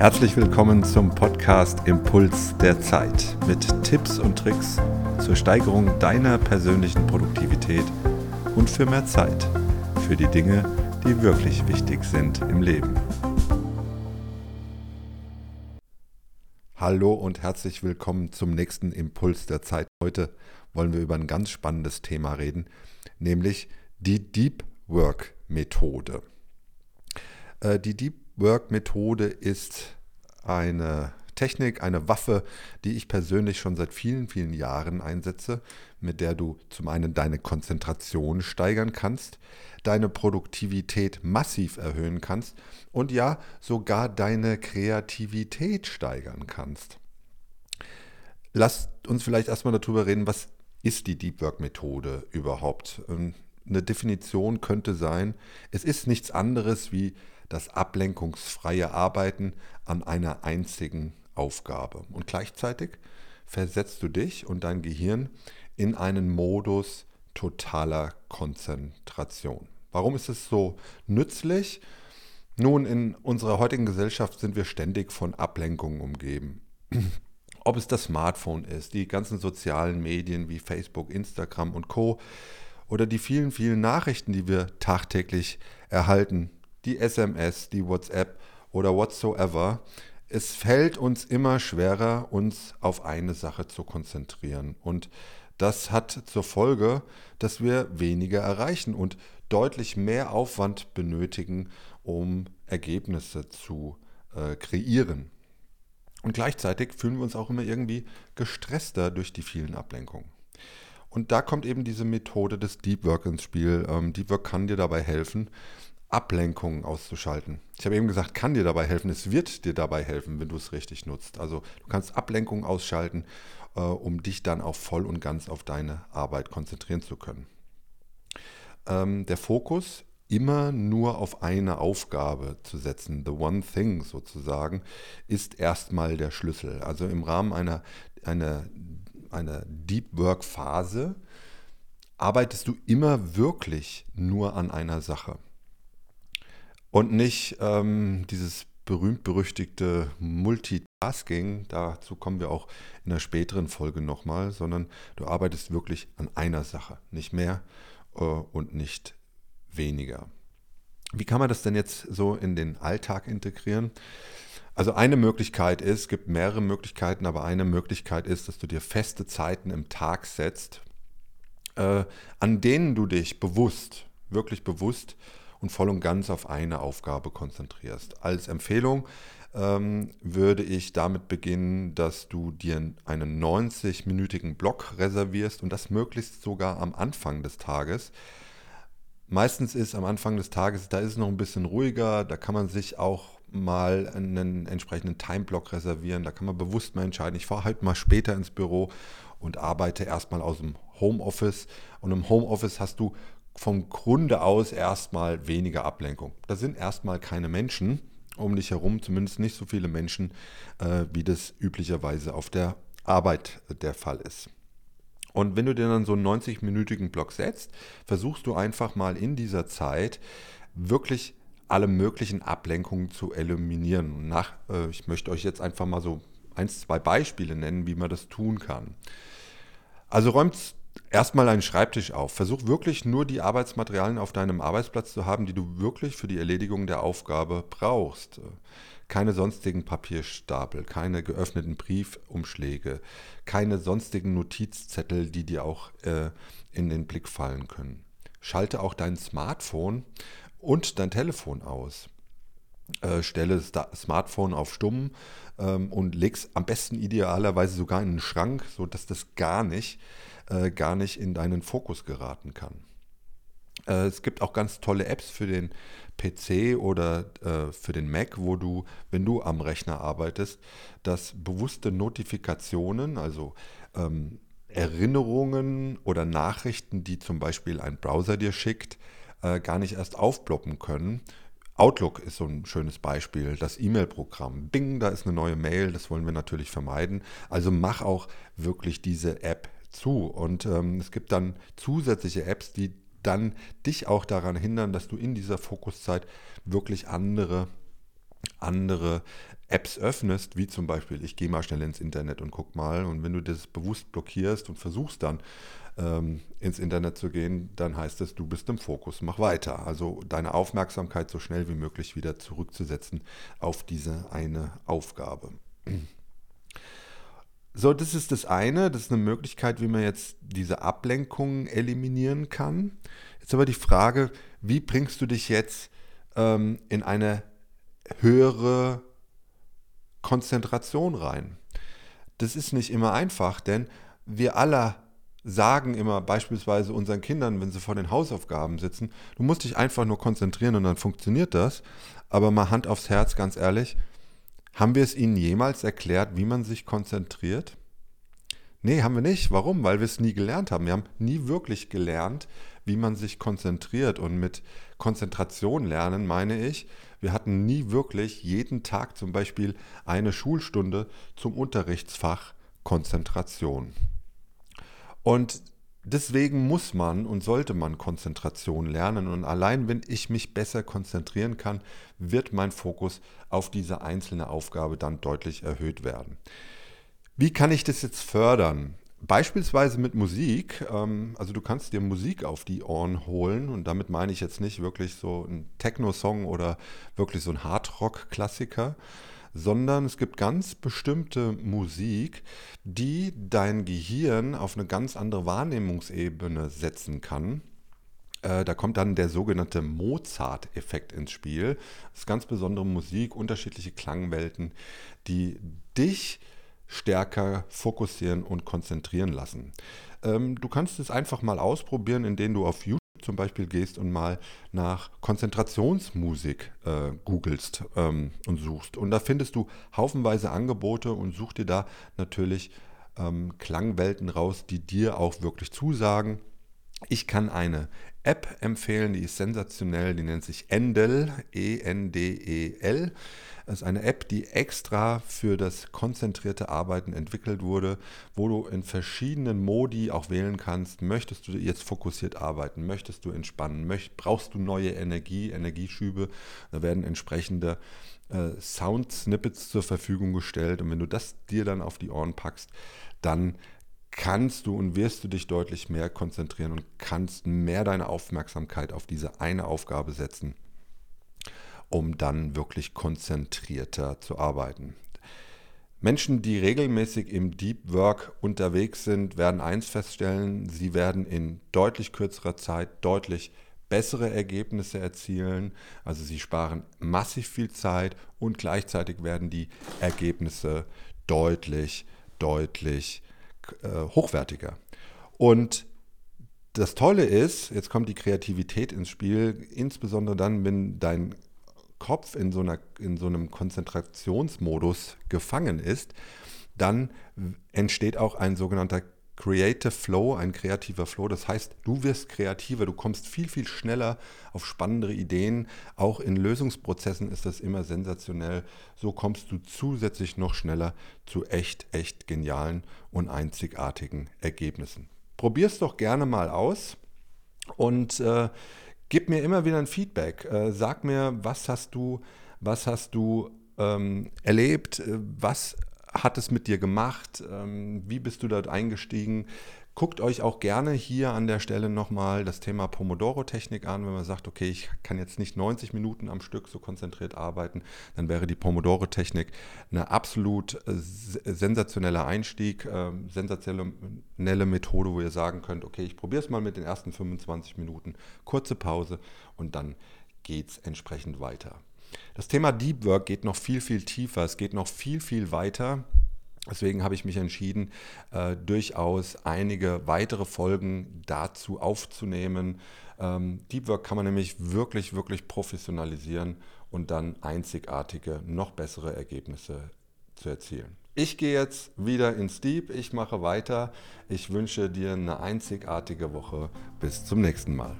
Herzlich willkommen zum Podcast Impuls der Zeit mit Tipps und Tricks zur Steigerung deiner persönlichen Produktivität und für mehr Zeit für die Dinge, die wirklich wichtig sind im Leben. Hallo und herzlich willkommen zum nächsten Impuls der Zeit. Heute wollen wir über ein ganz spannendes Thema reden, nämlich die Deep Work Methode. Äh, die Deep Work-Methode ist eine Technik, eine Waffe, die ich persönlich schon seit vielen, vielen Jahren einsetze, mit der du zum einen deine Konzentration steigern kannst, deine Produktivität massiv erhöhen kannst und ja, sogar deine Kreativität steigern kannst. Lass uns vielleicht erstmal darüber reden, was ist die Deep Work Methode überhaupt? Ähm, eine Definition könnte sein, es ist nichts anderes wie das ablenkungsfreie Arbeiten an einer einzigen Aufgabe. Und gleichzeitig versetzt du dich und dein Gehirn in einen Modus totaler Konzentration. Warum ist es so nützlich? Nun, in unserer heutigen Gesellschaft sind wir ständig von Ablenkungen umgeben. Ob es das Smartphone ist, die ganzen sozialen Medien wie Facebook, Instagram und Co. oder die vielen, vielen Nachrichten, die wir tagtäglich erhalten, die SMS, die WhatsApp oder whatsoever. Es fällt uns immer schwerer, uns auf eine Sache zu konzentrieren. Und das hat zur Folge, dass wir weniger erreichen und deutlich mehr Aufwand benötigen, um Ergebnisse zu äh, kreieren. Und gleichzeitig fühlen wir uns auch immer irgendwie gestresster durch die vielen Ablenkungen. Und da kommt eben diese Methode des Deep Work ins Spiel. Ähm, Deep Work kann dir dabei helfen, Ablenkungen auszuschalten. Ich habe eben gesagt, kann dir dabei helfen. Es wird dir dabei helfen, wenn du es richtig nutzt. Also du kannst Ablenkungen ausschalten, äh, um dich dann auch voll und ganz auf deine Arbeit konzentrieren zu können. Ähm, der Fokus immer nur auf eine Aufgabe zu setzen, the one thing sozusagen, ist erstmal der Schlüssel. Also im Rahmen einer, einer, einer Deep Work Phase arbeitest du immer wirklich nur an einer Sache. Und nicht ähm, dieses berühmt-berüchtigte Multitasking, dazu kommen wir auch in der späteren Folge nochmal, sondern du arbeitest wirklich an einer Sache, nicht mehr äh, und nicht weniger. Wie kann man das denn jetzt so in den Alltag integrieren? Also eine Möglichkeit ist, es gibt mehrere Möglichkeiten, aber eine Möglichkeit ist, dass du dir feste Zeiten im Tag setzt, äh, an denen du dich bewusst, wirklich bewusst und voll und ganz auf eine Aufgabe konzentrierst. Als Empfehlung ähm, würde ich damit beginnen, dass du dir einen 90-minütigen Block reservierst und das möglichst sogar am Anfang des Tages. Meistens ist am Anfang des Tages, da ist es noch ein bisschen ruhiger, da kann man sich auch mal einen entsprechenden Timeblock reservieren, da kann man bewusst mal entscheiden, ich fahre halt mal später ins Büro und arbeite erstmal aus dem Homeoffice. Und im Homeoffice hast du vom Grunde aus erstmal weniger Ablenkung. Da sind erstmal keine Menschen um dich herum, zumindest nicht so viele Menschen, äh, wie das üblicherweise auf der Arbeit der Fall ist. Und wenn du dir dann so einen 90-minütigen Block setzt, versuchst du einfach mal in dieser Zeit wirklich alle möglichen Ablenkungen zu eliminieren. nach, äh, ich möchte euch jetzt einfach mal so ein, zwei Beispiele nennen, wie man das tun kann. Also räumt erstmal einen Schreibtisch auf. Versuch wirklich nur die Arbeitsmaterialien auf deinem Arbeitsplatz zu haben, die du wirklich für die Erledigung der Aufgabe brauchst. Keine sonstigen Papierstapel, keine geöffneten Briefumschläge, keine sonstigen Notizzettel, die dir auch äh, in den Blick fallen können. Schalte auch dein Smartphone und dein Telefon aus. Äh, stelle das Smartphone auf Stumm ähm, und leg's am besten idealerweise sogar in den Schrank, sodass das gar nicht äh, gar nicht in deinen Fokus geraten kann. Äh, es gibt auch ganz tolle Apps für den PC oder äh, für den Mac, wo du, wenn du am Rechner arbeitest, dass bewusste Notifikationen, also ähm, Erinnerungen oder Nachrichten, die zum Beispiel ein Browser dir schickt, äh, gar nicht erst aufploppen können. Outlook ist so ein schönes Beispiel, das E-Mail-Programm. Bing, da ist eine neue Mail, das wollen wir natürlich vermeiden. Also mach auch wirklich diese App zu. Und ähm, es gibt dann zusätzliche Apps, die dann dich auch daran hindern, dass du in dieser Fokuszeit wirklich andere andere Apps öffnest, wie zum Beispiel, ich gehe mal schnell ins Internet und guck mal, und wenn du das bewusst blockierst und versuchst dann ähm, ins Internet zu gehen, dann heißt es, du bist im Fokus, mach weiter. Also deine Aufmerksamkeit so schnell wie möglich wieder zurückzusetzen auf diese eine Aufgabe. So, das ist das eine, das ist eine Möglichkeit, wie man jetzt diese Ablenkungen eliminieren kann. Jetzt aber die Frage, wie bringst du dich jetzt ähm, in eine höhere Konzentration rein? Das ist nicht immer einfach, denn wir alle sagen immer beispielsweise unseren Kindern, wenn sie vor den Hausaufgaben sitzen, du musst dich einfach nur konzentrieren und dann funktioniert das. Aber mal Hand aufs Herz, ganz ehrlich, haben wir es ihnen jemals erklärt, wie man sich konzentriert? Nee, haben wir nicht. Warum? Weil wir es nie gelernt haben. Wir haben nie wirklich gelernt, wie man sich konzentriert. Und mit Konzentration lernen meine ich, wir hatten nie wirklich jeden Tag zum Beispiel eine Schulstunde zum Unterrichtsfach Konzentration. Und deswegen muss man und sollte man Konzentration lernen. Und allein wenn ich mich besser konzentrieren kann, wird mein Fokus auf diese einzelne Aufgabe dann deutlich erhöht werden. Wie kann ich das jetzt fördern? Beispielsweise mit Musik. Ähm, also du kannst dir Musik auf die Ohren holen und damit meine ich jetzt nicht wirklich so ein Techno-Song oder wirklich so ein Hardrock-Klassiker, sondern es gibt ganz bestimmte Musik, die dein Gehirn auf eine ganz andere Wahrnehmungsebene setzen kann. Äh, da kommt dann der sogenannte Mozart-Effekt ins Spiel. Das ist ganz besondere Musik, unterschiedliche Klangwelten, die dich stärker fokussieren und konzentrieren lassen. Ähm, du kannst es einfach mal ausprobieren, indem du auf YouTube zum Beispiel gehst und mal nach Konzentrationsmusik äh, googelst ähm, und suchst. Und da findest du haufenweise Angebote und such dir da natürlich ähm, Klangwelten raus, die dir auch wirklich zusagen. Ich kann eine App empfehlen, die ist sensationell, die nennt sich Endel, E-N-D-E-L. Das ist eine App, die extra für das konzentrierte Arbeiten entwickelt wurde, wo du in verschiedenen Modi auch wählen kannst, möchtest du jetzt fokussiert arbeiten, möchtest du entspannen, möcht, brauchst du neue Energie, Energieschübe, da werden entsprechende äh, Sound-Snippets zur Verfügung gestellt und wenn du das dir dann auf die Ohren packst, dann kannst du und wirst du dich deutlich mehr konzentrieren und kannst mehr deine Aufmerksamkeit auf diese eine Aufgabe setzen, um dann wirklich konzentrierter zu arbeiten. Menschen, die regelmäßig im Deep Work unterwegs sind, werden eins feststellen, sie werden in deutlich kürzerer Zeit deutlich bessere Ergebnisse erzielen. Also sie sparen massiv viel Zeit und gleichzeitig werden die Ergebnisse deutlich, deutlich äh, hochwertiger. Und das Tolle ist, jetzt kommt die Kreativität ins Spiel, insbesondere dann, wenn dein Kopf in so, einer, in so einem Konzentrationsmodus gefangen ist, dann entsteht auch ein sogenannter Creative Flow, ein kreativer Flow. Das heißt, du wirst kreativer, du kommst viel, viel schneller auf spannendere Ideen. Auch in Lösungsprozessen ist das immer sensationell. So kommst du zusätzlich noch schneller zu echt, echt genialen und einzigartigen Ergebnissen. Probier es doch gerne mal aus und äh, gib mir immer wieder ein Feedback. Äh, sag mir, was hast du, was hast du ähm, erlebt, äh, was hat es mit dir gemacht? Ähm, wie bist du dort eingestiegen? Guckt euch auch gerne hier an der Stelle nochmal das Thema Pomodoro-Technik an. Wenn man sagt, okay, ich kann jetzt nicht 90 Minuten am Stück so konzentriert arbeiten, dann wäre die Pomodoro-Technik eine absolut äh, sensationeller Einstieg, äh, sensationelle Methode, wo ihr sagen könnt, okay, ich probiere es mal mit den ersten 25 Minuten, kurze Pause und dann geht es entsprechend weiter. Das Thema Deep Work geht noch viel, viel tiefer, es geht noch viel, viel weiter. Deswegen habe ich mich entschieden, äh, durchaus einige weitere Folgen dazu aufzunehmen. Ähm, Deep Work kann man nämlich wirklich, wirklich professionalisieren und dann einzigartige, noch bessere Ergebnisse zu erzielen. Ich gehe jetzt wieder ins Deep, ich mache weiter. Ich wünsche dir eine einzigartige Woche. Bis zum nächsten Mal.